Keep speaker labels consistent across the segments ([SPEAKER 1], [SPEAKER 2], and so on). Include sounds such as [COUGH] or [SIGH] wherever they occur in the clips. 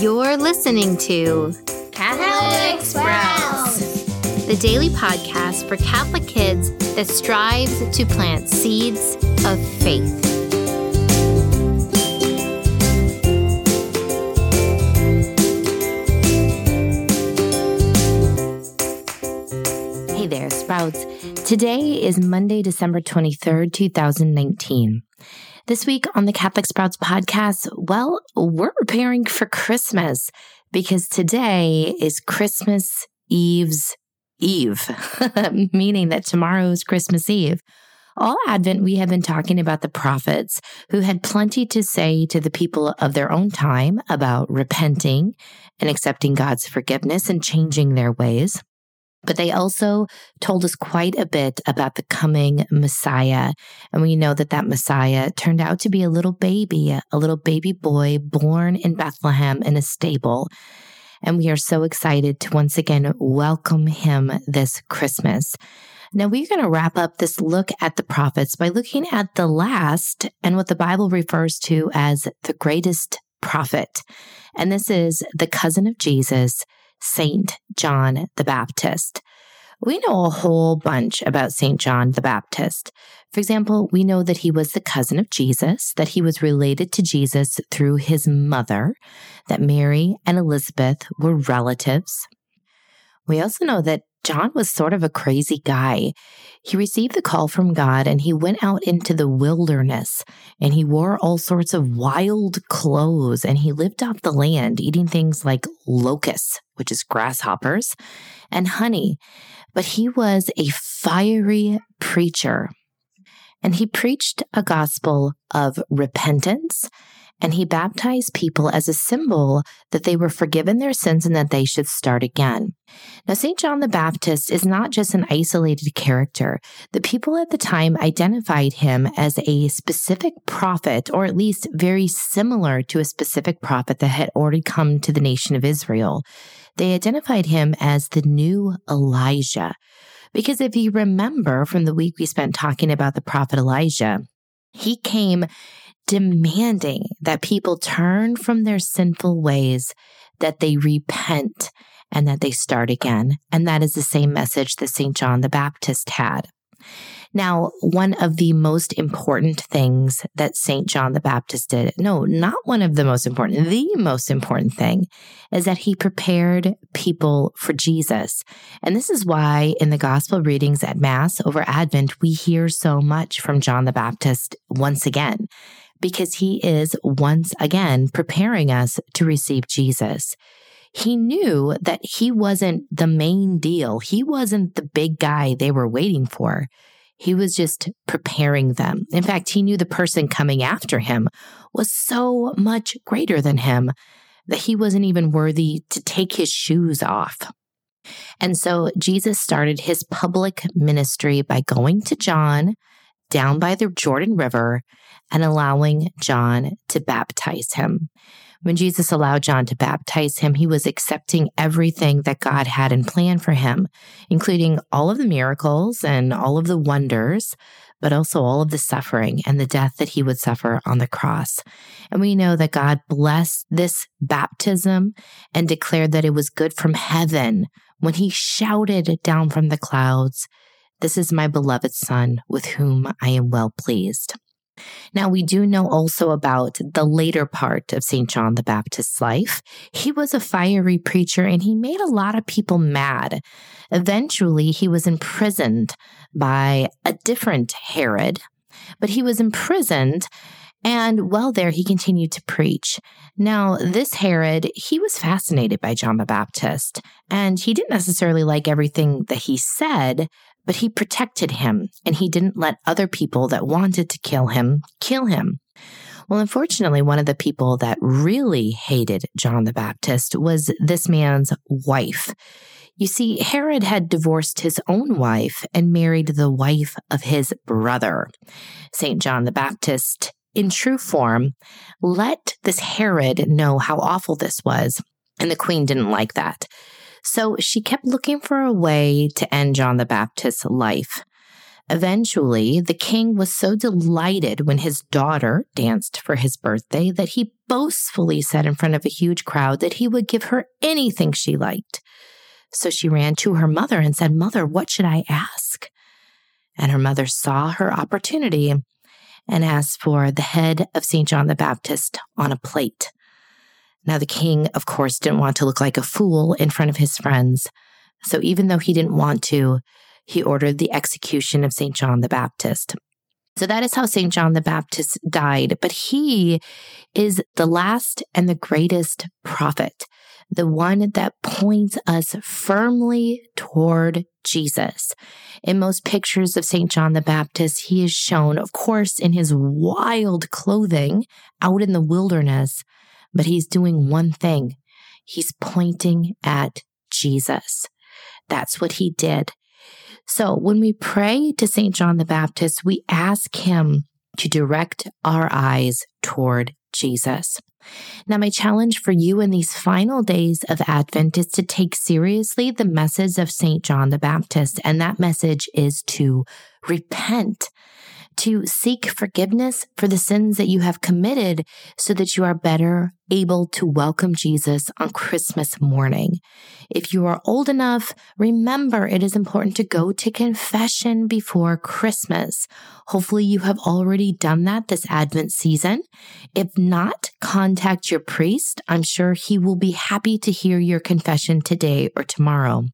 [SPEAKER 1] You're listening to
[SPEAKER 2] Catholic Sprouts,
[SPEAKER 1] the daily podcast for Catholic kids that strives to plant seeds of faith. Hey there, Sprouts. Today is Monday, December 23rd, 2019. This week on the Catholic Sprouts podcast, well, we're preparing for Christmas because today is Christmas Eve's Eve, [LAUGHS] meaning that tomorrow is Christmas Eve. All Advent, we have been talking about the prophets who had plenty to say to the people of their own time about repenting and accepting God's forgiveness and changing their ways. But they also told us quite a bit about the coming Messiah. And we know that that Messiah turned out to be a little baby, a little baby boy born in Bethlehem in a stable. And we are so excited to once again welcome him this Christmas. Now, we're going to wrap up this look at the prophets by looking at the last and what the Bible refers to as the greatest prophet. And this is the cousin of Jesus, Saint John the Baptist. We know a whole bunch about St. John the Baptist. For example, we know that he was the cousin of Jesus, that he was related to Jesus through his mother, that Mary and Elizabeth were relatives. We also know that John was sort of a crazy guy. He received the call from God and he went out into the wilderness and he wore all sorts of wild clothes and he lived off the land eating things like locusts, which is grasshoppers, and honey. But he was a fiery preacher and he preached a gospel of repentance and he baptized people as a symbol that they were forgiven their sins and that they should start again. Now, St. John the Baptist is not just an isolated character. The people at the time identified him as a specific prophet, or at least very similar to a specific prophet that had already come to the nation of Israel. They identified him as the new Elijah. Because if you remember from the week we spent talking about the prophet Elijah, he came demanding that people turn from their sinful ways, that they repent, and that they start again. And that is the same message that St. John the Baptist had. Now, one of the most important things that St. John the Baptist did, no, not one of the most important, the most important thing is that he prepared people for Jesus. And this is why in the gospel readings at Mass over Advent, we hear so much from John the Baptist once again because he is once again preparing us to receive Jesus. He knew that he wasn't the main deal. He wasn't the big guy they were waiting for. He was just preparing them. In fact, he knew the person coming after him was so much greater than him that he wasn't even worthy to take his shoes off. And so Jesus started his public ministry by going to John down by the Jordan River and allowing John to baptize him. When Jesus allowed John to baptize him, he was accepting everything that God had in plan for him, including all of the miracles and all of the wonders, but also all of the suffering and the death that he would suffer on the cross. And we know that God blessed this baptism and declared that it was good from heaven when he shouted down from the clouds, This is my beloved Son with whom I am well pleased. Now, we do know also about the later part of St. John the Baptist's life. He was a fiery preacher and he made a lot of people mad. Eventually, he was imprisoned by a different Herod, but he was imprisoned and while there, he continued to preach. Now, this Herod, he was fascinated by John the Baptist, and he didn't necessarily like everything that he said, but he protected him and he didn't let other people that wanted to kill him kill him. Well, unfortunately, one of the people that really hated John the Baptist was this man's wife. You see, Herod had divorced his own wife and married the wife of his brother. St. John the Baptist, in true form, let this Herod know how awful this was, and the queen didn't like that. So she kept looking for a way to end John the Baptist's life. Eventually, the king was so delighted when his daughter danced for his birthday that he boastfully said in front of a huge crowd that he would give her anything she liked. So she ran to her mother and said, Mother, what should I ask? And her mother saw her opportunity and asked for the head of St. John the Baptist on a plate. Now, the king, of course, didn't want to look like a fool in front of his friends. So even though he didn't want to, he ordered the execution of St. John the Baptist. So that is how St. John the Baptist died. But he is the last and the greatest prophet, the one that points us firmly toward Jesus. In most pictures of St. John the Baptist, he is shown, of course, in his wild clothing out in the wilderness, but he's doing one thing. He's pointing at Jesus. That's what he did. So when we pray to St. John the Baptist, we ask him to direct our eyes toward Jesus. Now, my challenge for you in these final days of Advent is to take seriously the message of St. John the Baptist, and that message is to repent to seek forgiveness for the sins that you have committed so that you are better able to welcome Jesus on Christmas morning. If you are old enough, remember it is important to go to confession before Christmas. Hopefully you have already done that this Advent season. If not, contact your priest. I'm sure he will be happy to hear your confession today or tomorrow.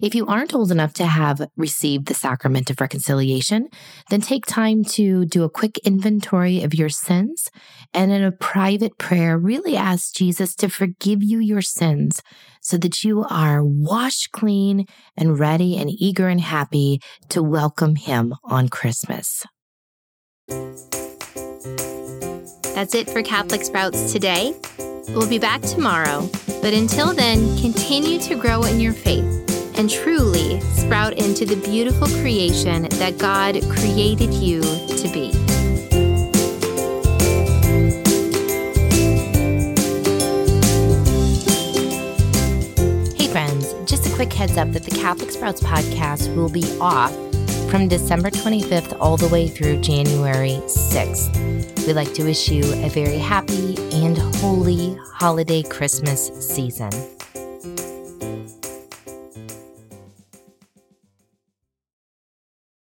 [SPEAKER 1] If you aren't old enough to have received the sacrament of reconciliation, then take time to do a quick inventory of your sins and in a private prayer, really ask Jesus to forgive you your sins so that you are washed clean and ready and eager and happy to welcome him on Christmas.
[SPEAKER 2] That's it for Catholic Sprouts today. We'll be back tomorrow, but until then, continue to grow in your faith and truly sprout into the beautiful creation that God created you to be.
[SPEAKER 1] Hey, friends, just a quick heads up that the Catholic Sprouts podcast will be off from December 25th all the way through January 6th. We'd like to wish you a very happy and holy holiday Christmas season.